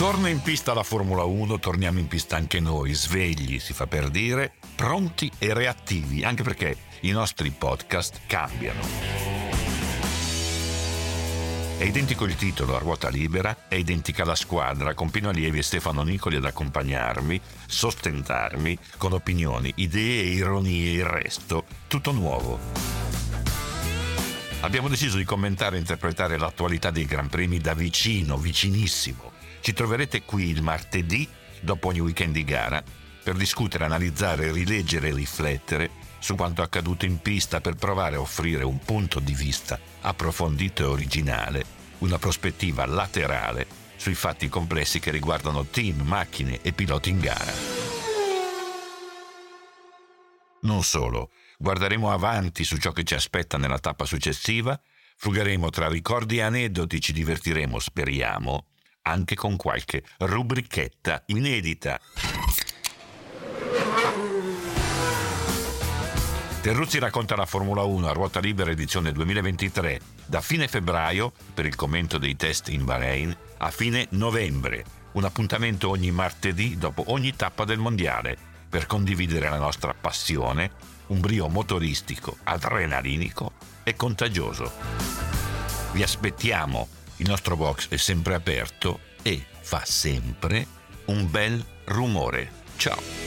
Torna in pista la Formula 1, torniamo in pista anche noi, svegli, si fa per dire, pronti e reattivi, anche perché i nostri podcast cambiano. È identico il titolo a ruota libera, è identica la squadra, con Pino Allievi e Stefano Nicoli ad accompagnarmi, sostentarmi con opinioni, idee, ironie e il resto, tutto nuovo. Abbiamo deciso di commentare e interpretare l'attualità dei Gran Premi da vicino, vicinissimo ci troverete qui il martedì, dopo ogni weekend di gara, per discutere, analizzare, rileggere e riflettere su quanto accaduto in pista per provare a offrire un punto di vista approfondito e originale, una prospettiva laterale sui fatti complessi che riguardano team, macchine e piloti in gara. Non solo, guarderemo avanti su ciò che ci aspetta nella tappa successiva, frugheremo tra ricordi e aneddoti, ci divertiremo, speriamo, anche con qualche rubrichetta inedita. Terruzzi racconta la Formula 1 a ruota libera edizione 2023 da fine febbraio per il commento dei test in Bahrain a fine novembre. Un appuntamento ogni martedì dopo ogni tappa del mondiale per condividere la nostra passione, un brio motoristico, adrenalinico e contagioso. Vi aspettiamo il nostro box è sempre aperto e fa sempre un bel rumore. Ciao!